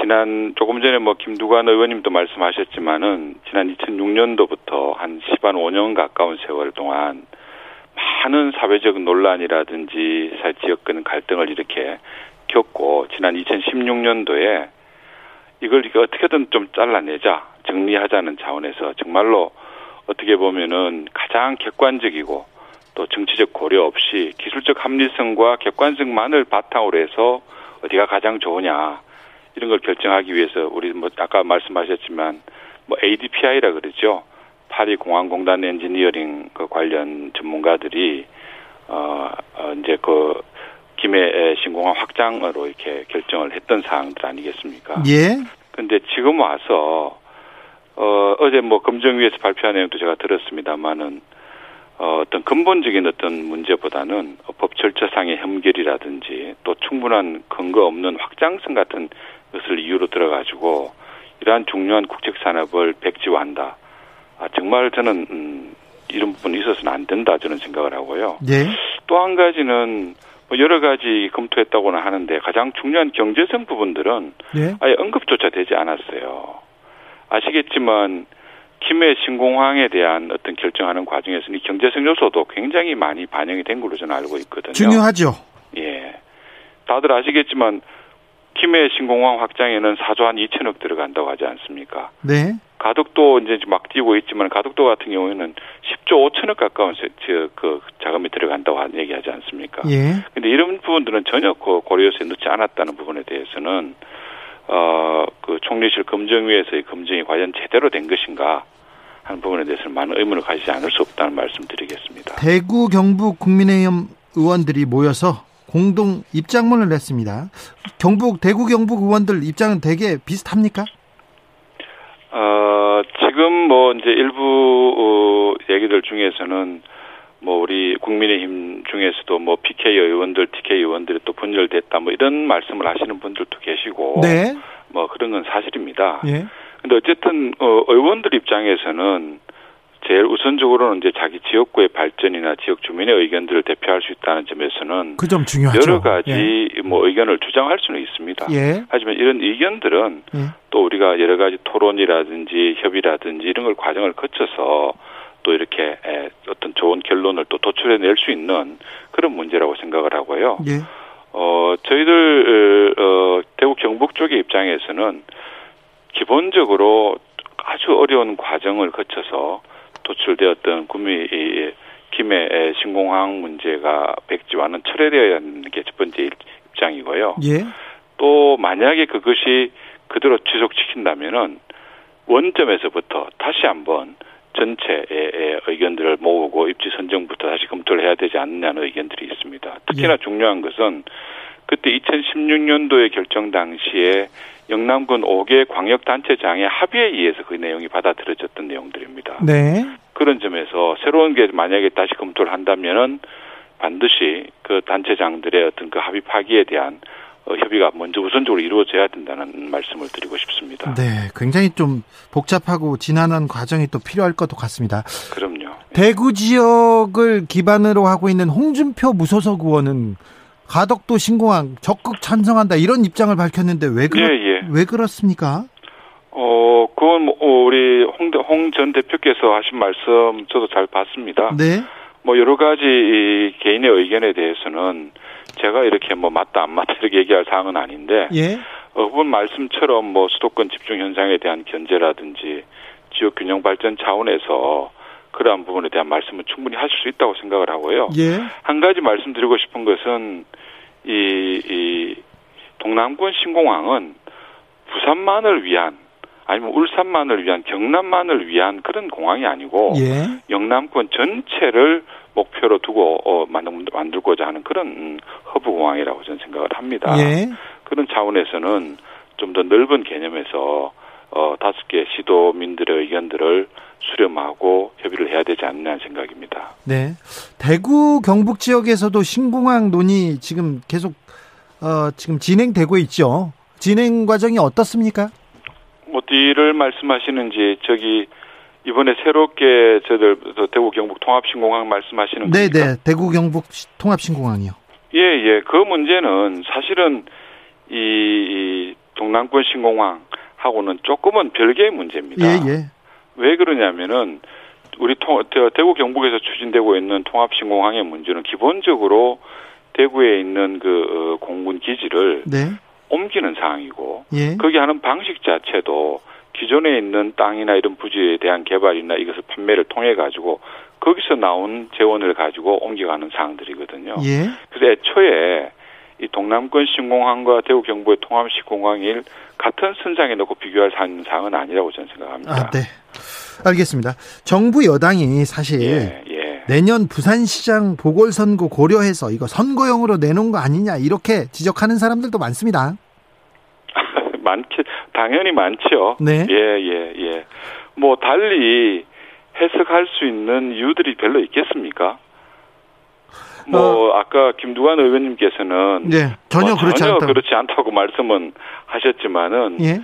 지난 조금 전에 뭐 김두관 의원님도 말씀하셨지만은 지난 2006년도부터 한 10한 5년 가까운 세월 동안 많은 사회적 논란이라든지 사회 지역 간 갈등을 이렇게 겪고 지난 2016년도에 이걸 어떻게든 좀 잘라내자 정리하자는 차원에서 정말로 어떻게 보면은 가장 객관적이고 또 정치적 고려 없이 기술적 합리성과 객관성만을 바탕으로 해서 어디가 가장 좋으냐 이런 걸 결정하기 위해서 우리 뭐 아까 말씀하셨지만 뭐 ADPI라 그러죠. 파리 공항공단 엔지니어링 그 관련 전문가들이 어, 어 이제 그 김해 신공항 확장으로 이렇게 결정을 했던 사항들 아니겠습니까? 예. 근데 지금 와서 어 어제 뭐 검정위에서 발표한 내용도 제가 들었습니다만은 어, 어떤 근본적인 어떤 문제보다는 법 절차상의 혐결이라든지 또 충분한 근거 없는 확장성 같은 것을 이유로 들어가지고 이러한 중요한 국책 산업을 백지화한다. 아, 정말 저는 음, 이런 부분이 있어서는 안 된다 저는 생각을 하고요. 네. 또한 가지는 뭐 여러 가지 검토했다고는 하는데 가장 중요한 경제성 부분들은 네. 아예 언급조차 되지 않았어요. 아시겠지만 김해 신공항에 대한 어떤 결정하는 과정에서는 이 경제성 요소도 굉장히 많이 반영이 된 걸로 저는 알고 있거든요. 중요하죠. 예. 다들 아시겠지만 김해 신공항 확장에는 4조 한 2천억 들어간다고 하지 않습니까? 네. 가덕도 이제 막 뛰고 있지만 가덕도 같은 경우에는 10조 5천억 가까운 그 자금이 들어간다고 얘기하지 않습니까? 예. 근데 이런 부분들은 전혀 그 고려해서 넣지 않았다는 부분에 대해서는 어 그 총리실 검증위에서의 검증이 과연 제대로 된 것인가 하는 부분에 대해서는 많은 의문을 가지지 않을 수 없다는 말씀드리겠습니다. 대구 경북 국민의힘 의원들이 모여서 공동 입장문을 냈습니다. 경북 대구 경북 의원들 입장은 되게 비슷합니까? 어, 지금 뭐 이제 일부 어, 얘기들 중에서는 뭐 우리 국민의힘 중에서도 뭐 PK 의원들, TK 의원들이 또 분열됐다 뭐 이런 말씀을 하시는 분들도 계시고 네. 뭐 그런 건 사실입니다. 예. 근데 어쨌든 어, 의원들 입장에서는 제일 우선적으로는 이제 자기 지역구의 발전이나 지역 주민의 의견들을 대표할 수 있다는 점에서는 그 점 중요하죠. 여러 가지 예. 뭐 의견을 주장할 수는 있습니다. 예. 하지만 이런 의견들은 예. 또 우리가 여러 가지 토론이라든지 협의라든지 이런 걸 과정을 거쳐서 또 이렇게 어떤 좋은 결론을 또 도출해낼 수 있는 그런 문제라고 생각을 하고요. 예. 어 저희들 어 대구 경북 쪽의 입장에서는 기본적으로 아주 어려운 과정을 거쳐서 도출되었던 구미 김해 신공항 문제가 백지화는 철회되어야 하는 게 첫 번째 입장이고요. 예. 또 만약에 그것이 그대로 지속시킨다면은 원점에서부터 다시 한번 전체의 의견들을 모으고 입지 선정부터 다시 검토를 해야 되지 않느냐는 의견들이 있습니다. 특히나 예. 중요한 것은 그때 2016년도에 결정 당시에 영남군 5개 광역단체장의 합의에 의해서 그 내용이 받아들여졌던 내용들입니다. 네. 그런 점에서 새로운 게 만약에 다시 검토를 한다면은 반드시 그 단체장들의 어떤 그 합의 파기에 대한 어, 협의가 먼저 우선적으로 이루어져야 된다는 말씀을 드리고 싶습니다. 네, 굉장히 좀 복잡하고 지난한 과정이 또 필요할 것도 같습니다. 그럼요. 대구 지역을 기반으로 하고 있는 홍준표 무소속 의원은 가덕도 신공항 적극 찬성한다 이런 입장을 밝혔는데 왜 그렇, 예, 예. 왜 그렇습니까? 어, 그건 뭐 우리 홍전 대표께서 하신 말씀 저도 잘 봤습니다. 네. 뭐 여러 가지 개인의 의견에 대해서는 제가 이렇게 뭐 맞다 안 맞다 이렇게 얘기할 사항은 아닌데 예. 어, 그분 말씀처럼 뭐 수도권 집중 현상에 대한 견제라든지 지역 균형 발전 차원에서 그러한 부분에 대한 말씀은 충분히 하실 수 있다고 생각을 하고요. 예. 한 가지 말씀드리고 싶은 것은 이, 이 동남권 신공항은 부산만을 위한 아니면 울산만을 위한 경남만을 위한 그런 공항이 아니고 예. 영남권 전체를 목표로 두고 어, 만들고자 하는 그런 허브 공항이라고 저는 생각을 합니다. 예. 그런 차원에서는 좀 더 넓은 개념에서 어, 다섯 개 시도민들의 의견들을 수렴하고 협의를 해야 되지 않느냐는 생각입니다. 네. 대구 경북 지역에서도 신공항 논의 지금 계속 어, 지금 진행되고 있죠. 진행 과정이 어떻습니까? 어디를 말씀하시는지 저기 이번에 새롭게 저들 대구 경북 통합 신공항 말씀하시는 네네 겁니까? 네. 대구 경북 통합 신공항이요. 예예 예. 그 문제는 사실은 이, 이 동남권 신공항 하고는 조금은 별개의 문제입니다. 예 예. 왜 그러냐면은 우리 통, 대구 경북에서 추진되고 있는 통합신공항의 문제는 기본적으로 대구에 있는 그 어, 공군 기지를 네. 옮기는 상황이고 예. 거기 하는 방식 자체도 기존에 있는 땅이나 이런 부지에 대한 개발이나 이것을 판매를 통해 가지고 거기서 나온 재원을 가지고 옮겨가는 상황들이거든요. 예. 그래서 애초에 이 동남권 신공항과 대구 경북의 통합 신공항을 같은 선상에 놓고 비교할 사항은 아니라고 저는 생각합니다. 아, 네. 알겠습니다. 정부 여당이 사실 예, 예. 내년 부산시장 보궐선거 고려해서 이거 선거용으로 내놓은 거 아니냐 이렇게 지적하는 사람들도 많습니다. 많겠, 당연히 많죠. 네. 예, 예, 예. 뭐, 달리 해석할 수 있는 이유들이 별로 있겠습니까? 뭐, 어, 아까 김두관 의원님께서는. 네, 전혀 뭐 그렇지 전혀 않다. 그렇지 않다고 말씀은 하셨지만은. 예.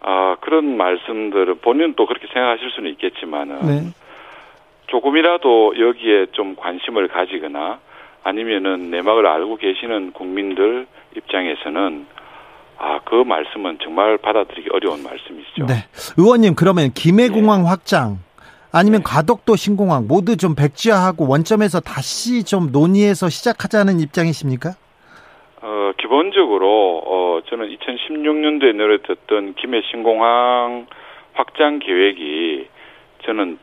아, 그런 말씀들은 본인은 또 그렇게 생각하실 수는 있겠지만은. 네. 조금이라도 여기에 좀 관심을 가지거나 아니면은 내막을 알고 계시는 국민들 입장에서는 아, 그 말씀은 정말 받아들이기 어려운 말씀이시죠. 네. 의원님, 그러면 김해공항 예. 확장, 아니면 네. 가덕도 신공항 모두 좀 백지화하고 원점에서 다시 좀 논의해서 시작하자는 입장이십니까? 어, 기본적으로, 어, 저는 2016년도에 내려졌던 김해 신공항 확장 계획이 저는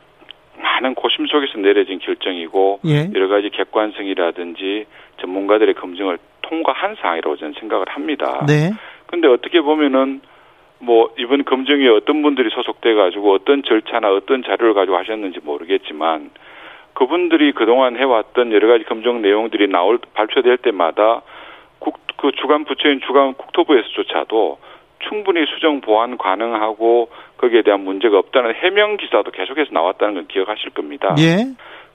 많은 고심 속에서 내려진 결정이고, 예. 여러 가지 객관성이라든지 전문가들의 검증을 통과한 사항이라고 저는 생각을 합니다. 네. 근데 어떻게 보면은 뭐 이번 검증에 어떤 분들이 소속돼 가지고 어떤 절차나 어떤 자료를 가지고 하셨는지 모르겠지만 그분들이 그동안 해왔던 여러 가지 검증 내용들이 나올 발표될 때마다 국, 그 주간 부처인 주간 국토부에서조차도 충분히 수정 보완 가능하고 거기에 대한 문제가 없다는 해명 기사도 계속해서 나왔다는 건 기억하실 겁니다. 예.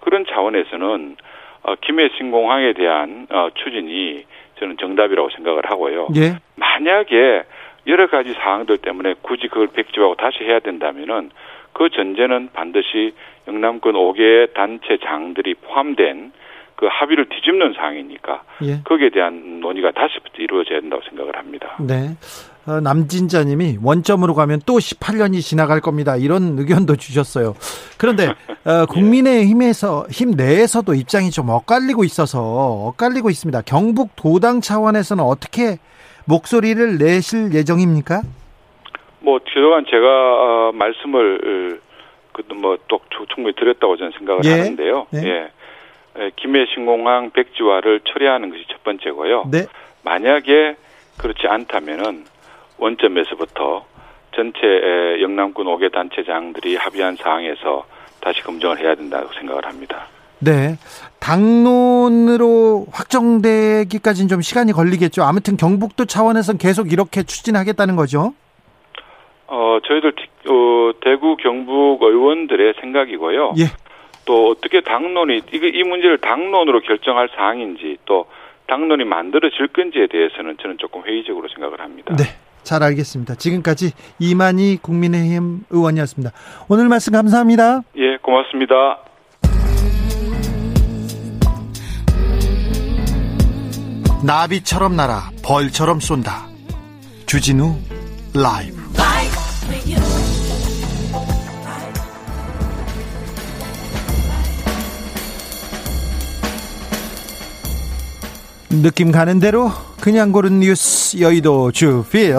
그런 차원에서는 어, 김해 신공항에 대한 어, 추진이 저는 정답이라고 생각을 하고요. 예. 만약에 여러 가지 사항들 때문에 굳이 그걸 백지화하고 다시 해야 된다면은 그 전제는 반드시 영남권 5개 단체 장들이 포함된 그 합의를 뒤집는 사항이니까 예. 거기에 대한 논의가 다시부터 이루어져야 된다고 생각을 합니다. 네. 어, 남진자님이 원점으로 가면 또 18년이 지나갈 겁니다. 이런 의견도 주셨어요. 그런데 어, 국민의힘에서 힘 내에서도 입장이 좀 엇갈리고 있어서 엇갈리고 있습니다. 경북 도당 차원에서는 어떻게 목소리를 내실 예정입니까? 뭐 그동안 제가 어, 말씀을 그뭐또 충분히 드렸다고 저는 생각을 예. 하는데요. 예. 예. 예, 김해 신공항 백지화를 처리하는 것이 첫 번째고요. 네. 만약에 그렇지 않다면은 원점에서부터 전체 에, 영남군 5개 단체장들이 합의한 사항에서 다시 검증을 해야 된다고 생각을 합니다. 네. 당론으로 확정되기까지는 좀 시간이 걸리겠죠. 아무튼 경북도 차원에서는 계속 이렇게 추진하겠다는 거죠. 어, 저희들 어, 대구 경북 의원들의 생각이고요. 예. 또 어떻게 당론이 이거 이 문제를 당론으로 결정할 사항인지 또 당론이 만들어질 건지에 대해서는 저는 조금 회의적으로 생각을 합니다. 네. 잘 알겠습니다. 지금까지 이만희 국민의힘 의원이었습니다. 오늘 말씀 감사합니다. 예, 고맙습니다. 나비처럼 날아 벌처럼 쏜다. 주진우 라이브. 느낌 가는 대로 그냥 고른 뉴스 여의도 주필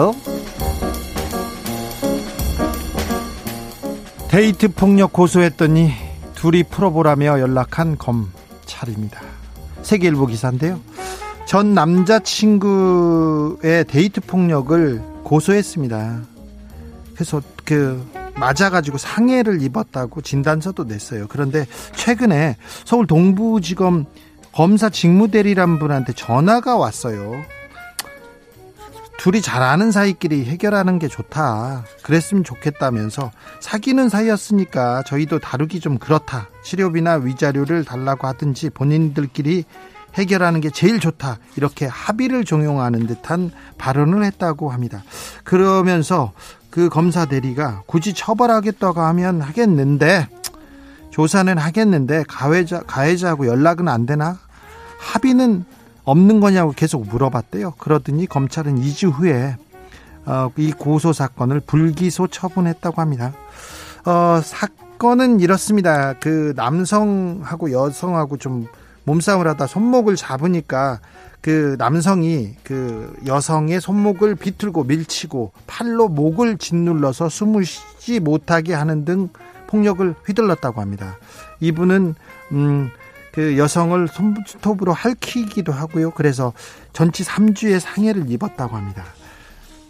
데이트 폭력 고소했더니 둘이 풀어보라며 연락한 검찰입니다. 세계일보 기사인데요. 전 남자친구의 데이트 폭력을 고소했습니다. 그래서 그 맞아가지고 상해를 입었다고 진단서도 냈어요. 그런데 최근에 서울 동부지검 검사 직무대리란 분한테 전화가 왔어요. 둘이 잘 아는 사이끼리 해결하는 게 좋다. 그랬으면 좋겠다면서 사귀는 사이였으니까 저희도 다루기 좀 그렇다. 치료비나 위자료를 달라고 하든지 본인들끼리 해결하는 게 제일 좋다. 이렇게 합의를 종용하는 듯한 발언을 했다고 합니다. 그러면서 그 검사 대리가 굳이 처벌하겠다고 하면 하겠는데 조사는 하겠는데 가해자 가해자하고 연락은 안 되나? 합의는 없는 거냐고 계속 물어봤대요. 그러더니 검찰은 2주 후에 어, 이 고소 사건을 불기소 처분했다고 합니다. 어, 사건은 이렇습니다. 그 남성하고 여성하고 좀 몸싸움을 하다 손목을 잡으니까 그 남성이 그 여성의 손목을 비틀고 밀치고 팔로 목을 짓눌러서 숨을 쉬지 못하게 하는 등 폭력을 휘둘렀다고 합니다. 이분은 음, 그 여성을 손톱으로 핥히기도 하고요. 그래서 전치 3주의 상해를 입었다고 합니다.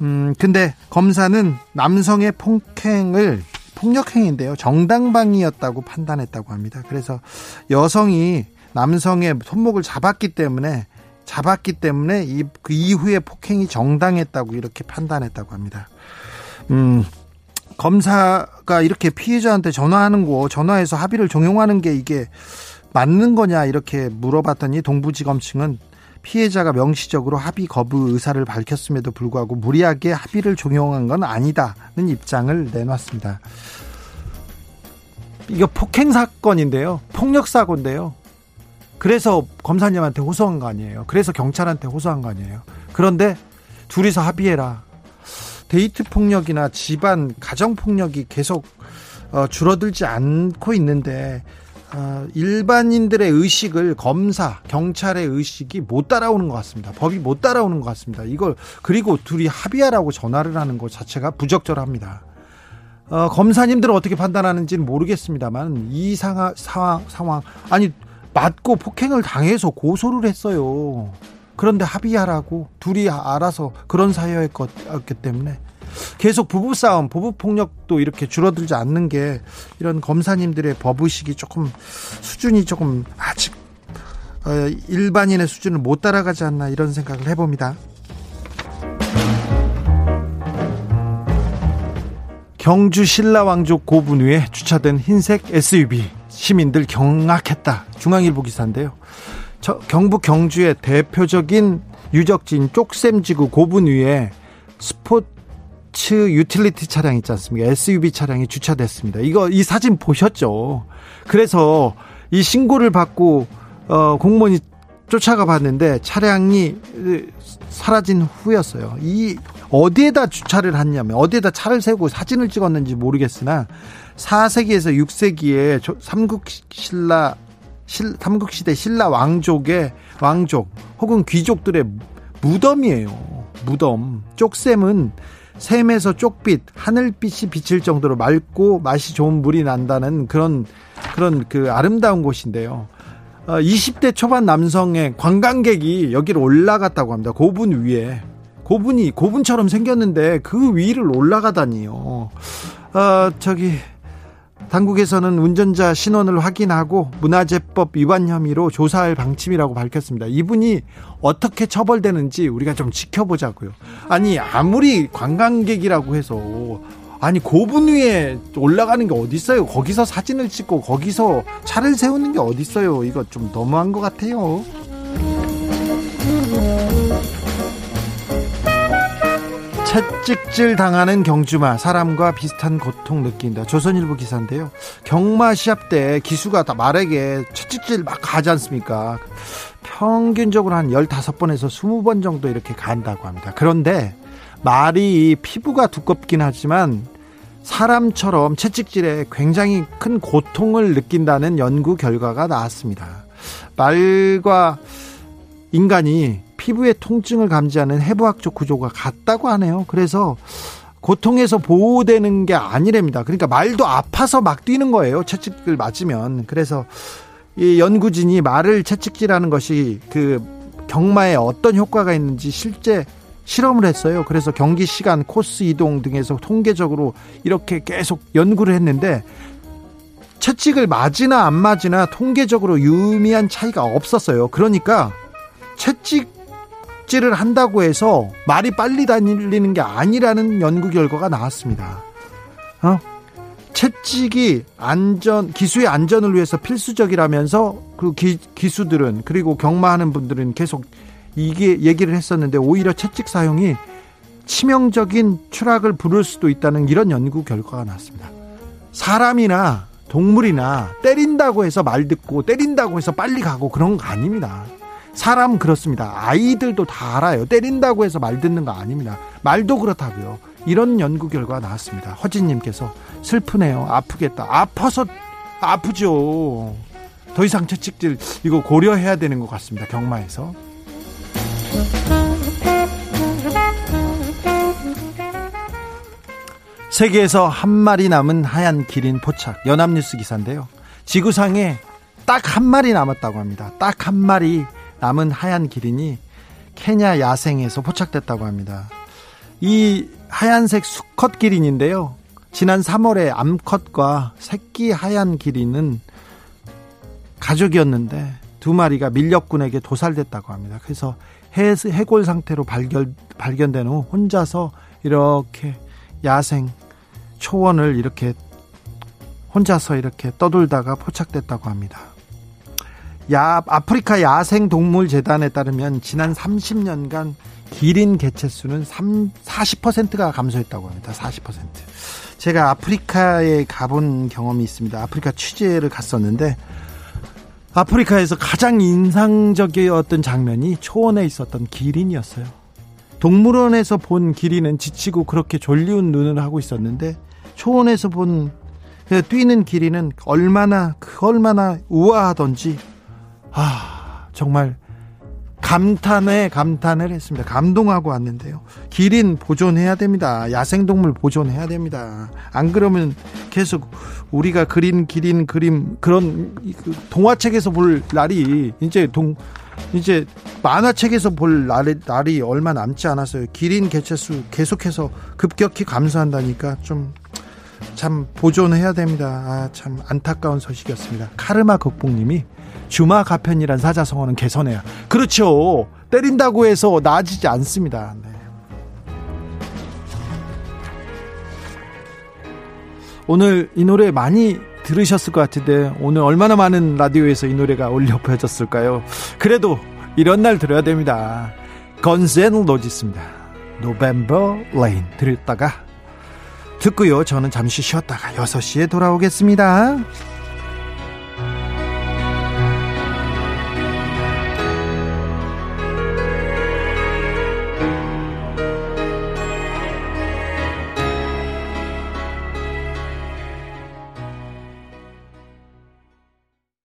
음, 근데 검사는 남성의 폭행을 폭력행위인데요. 정당방위였다고 판단했다고 합니다. 그래서 여성이 남성의 손목을 잡았기 때문에 잡았기 때문에 이, 그 이후에 폭행이 정당했다고 이렇게 판단했다고 합니다. 음, 검사가 이렇게 피해자한테 전화하는 거, 전화해서 합의를 종용하는 게 이게 맞는 거냐 이렇게 물어봤더니 동부지검 측은 피해자가 명시적으로 합의 거부 의사를 밝혔음에도 불구하고 무리하게 합의를 종용한 건 아니다는 입장을 내놨습니다. 이거 폭행 사건인데요. 폭력 사고인데요. 그래서 검사님한테 호소한 거 아니에요. 그래서 경찰한테 호소한 거 아니에요. 그런데 둘이서 합의해라. 데이트 폭력이나 집안 가정 폭력이 계속 어, 줄어들지 않고 있는데 어, 일반인들의 의식을 검사, 경찰의 의식이 못 따라오는 것 같습니다. 법이 못 따라오는 것 같습니다. 이걸 그리고 둘이 합의하라고 전화를 하는 것 자체가 부적절합니다. 어, 검사님들은 어떻게 판단하는지는 모르겠습니다만 이 상하, 상황, 상황 아니 맞고 폭행을 당해서 고소를 했어요. 그런데 합의하라고 둘이 알아서 그런 사이였기 때문에 계속 부부싸움, 부부폭력도 이렇게 줄어들지 않는 게 이런 검사님들의 법의식이 조금 수준이 조금 아직 어, 일반인의 수준을 못 따라가지 않나 이런 생각을 해봅니다. 경주 신라왕족 고분 위에 주차된 흰색 SUV 시민들 경악했다. 중앙일보 기사인데요. 저, 경북 경주의 대표적인 유적지인 쪽샘지구 고분 위에 스포츠 유틸리티 차량 있지 않습니까? SUV 차량이 주차됐습니다. 이거 이 사진 보셨죠? 그래서 이 신고를 받고 어 공무원이 쫓아가 봤는데 차량이 사라진 후였어요. 이 어디에다 주차를 했냐면 어디에다 차를 세우고 사진을 찍었는지 모르겠으나 4세기에서 6세기에 삼국 신라 실, 삼국 시대 신라 왕족의 왕족 혹은 귀족들의 무덤이에요. 무덤. 쪽샘은 샘에서 쪽빛, 하늘빛이 비칠 정도로 맑고 맛이 좋은 물이 난다는 그런 그런 그 아름다운 곳인데요. 어, 20대 초반 남성의 관광객이 여기를 올라갔다고 합니다. 고분 위에. 고분이 고분처럼 생겼는데 그 위를 올라가다니요. 어, 저기 당국에서는 운전자 신원을 확인하고 문화재법 위반 혐의로 조사할 방침이라고 밝혔습니다. 이분이 어떻게 처벌되는지 우리가 좀 지켜보자고요. 아니 아무리 관광객이라고 해서 아니 고분 위에 올라가는 게 어디 있어요? 거기서 사진을 찍고 거기서 차를 세우는 게 어디 있어요? 이거 좀 너무한 것 같아요. 채찍질 당하는 경주마 사람과 비슷한 고통 느낀다. 조선일보 기사인데요. 경마 시합 때 기수가 다 말에게 채찍질 막 가지 않습니까? 평균적으로 한 15번에서 20번 정도 이렇게 간다고 합니다. 그런데 말이 피부가 두껍긴 하지만 사람처럼 채찍질에 굉장히 큰 고통을 느낀다는 연구 결과가 나왔습니다. 말과 인간이 피부의 통증을 감지하는 해부학적 구조가 같다고 하네요. 그래서 고통에서 보호되는 게 아니랍니다. 그러니까 말도 아파서 막 뛰는 거예요. 채찍을 맞으면. 그래서 이 연구진이 말을 채찍질하는 것이 그 경마에 어떤 효과가 있는지 실제 실험을 했어요. 그래서 경기 시간, 코스 이동 등에서 통계적으로 이렇게 계속 연구를 했는데 채찍을 맞으나 안 맞으나 통계적으로 유의미한 차이가 없었어요. 그러니까 채찍 질을 한다고 해서 말이 빨리 달리는 게 아니라는 연구 결과가 나왔습니다. 어? 채찍이 안전 기수의 안전을 위해서 필수적이라면서 그 기, 기수들은 그리고 경마하는 분들은 계속 이게 얘기를 했었는데 오히려 채찍 사용이 치명적인 추락을 부를 수도 있다는 이런 연구 결과가 나왔습니다. 사람이나 동물이나 때린다고 해서 말 듣고 때린다고 해서 빨리 가고 그런 거 아닙니다. 사람 그렇습니다. 아이들도 다 알아요. 때린다고 해서 말 듣는 거 아닙니다. 말도 그렇다고요. 이런 연구 결과가 나왔습니다. 허진님께서 슬프네요. 아프겠다. 아파서 아프죠. 더 이상 채찍질 이거 고려해야 되는 것 같습니다. 경마에서. 세계에서 한 마리 남은 하얀 기린 포착 연합뉴스 기사인데요. 지구상에 딱 한 마리 남았다고 합니다. 딱 한 마리 남은 하얀 기린이 케냐 야생에서 포착됐다고 합니다. 이 하얀색 수컷 기린인데요. 지난 3월에 암컷과 새끼 하얀 기린은 가족이었는데 두 마리가 밀렵군에게 도살됐다고 합니다. 그래서 해, 해골 상태로 발견, 발견된 후 혼자서 이렇게 야생 초원을 이렇게 혼자서 이렇게 떠돌다가 포착됐다고 합니다. 야, 아프리카 야생동물재단에 따르면 지난 30년간 기린 개체수는 3, 40%가 감소했다고 합니다. 40%. 제가 아프리카에 가본 경험이 있습니다. 아프리카 취재를 갔었는데 아프리카에서 가장 인상적이었던 장면이 초원에 있었던 기린이었어요. 동물원에서 본 기린은 지치고 그렇게 졸리운 눈을 하고 있었는데 초원에서 본 뛰는 기린은 얼마나 그 얼마나 우아하던지 아, 정말 감탄에 감탄을 했습니다. 감동하고 왔는데요. 기린 보존해야 됩니다. 야생동물 보존해야 됩니다. 안 그러면 계속 우리가 그린 기린 그림 그런 그 동화책에서 볼 날이 이제 동 이제 만화책에서 볼 날이, 날이 얼마 남지 않았어요. 기린 개체수 계속해서 급격히 감소한다니까 좀 참 보존해야 됩니다. 아, 참 안타까운 소식이었습니다. 카르마 극복님이 주마 가편이란 사자성어는 개선해야. 그렇죠. 때린다고 해서 나아지지 않습니다. 네. 오늘 이 노래 많이 들으셨을 것 같은데 오늘 얼마나 많은 라디오에서 이 노래가 올려 퍼졌을까요? 그래도 이런 날 들어야 됩니다. Guns N' Roses입니다. November Rain 들었다가 듣고요. 저는 잠시 쉬었다가 6시에 돌아오겠습니다.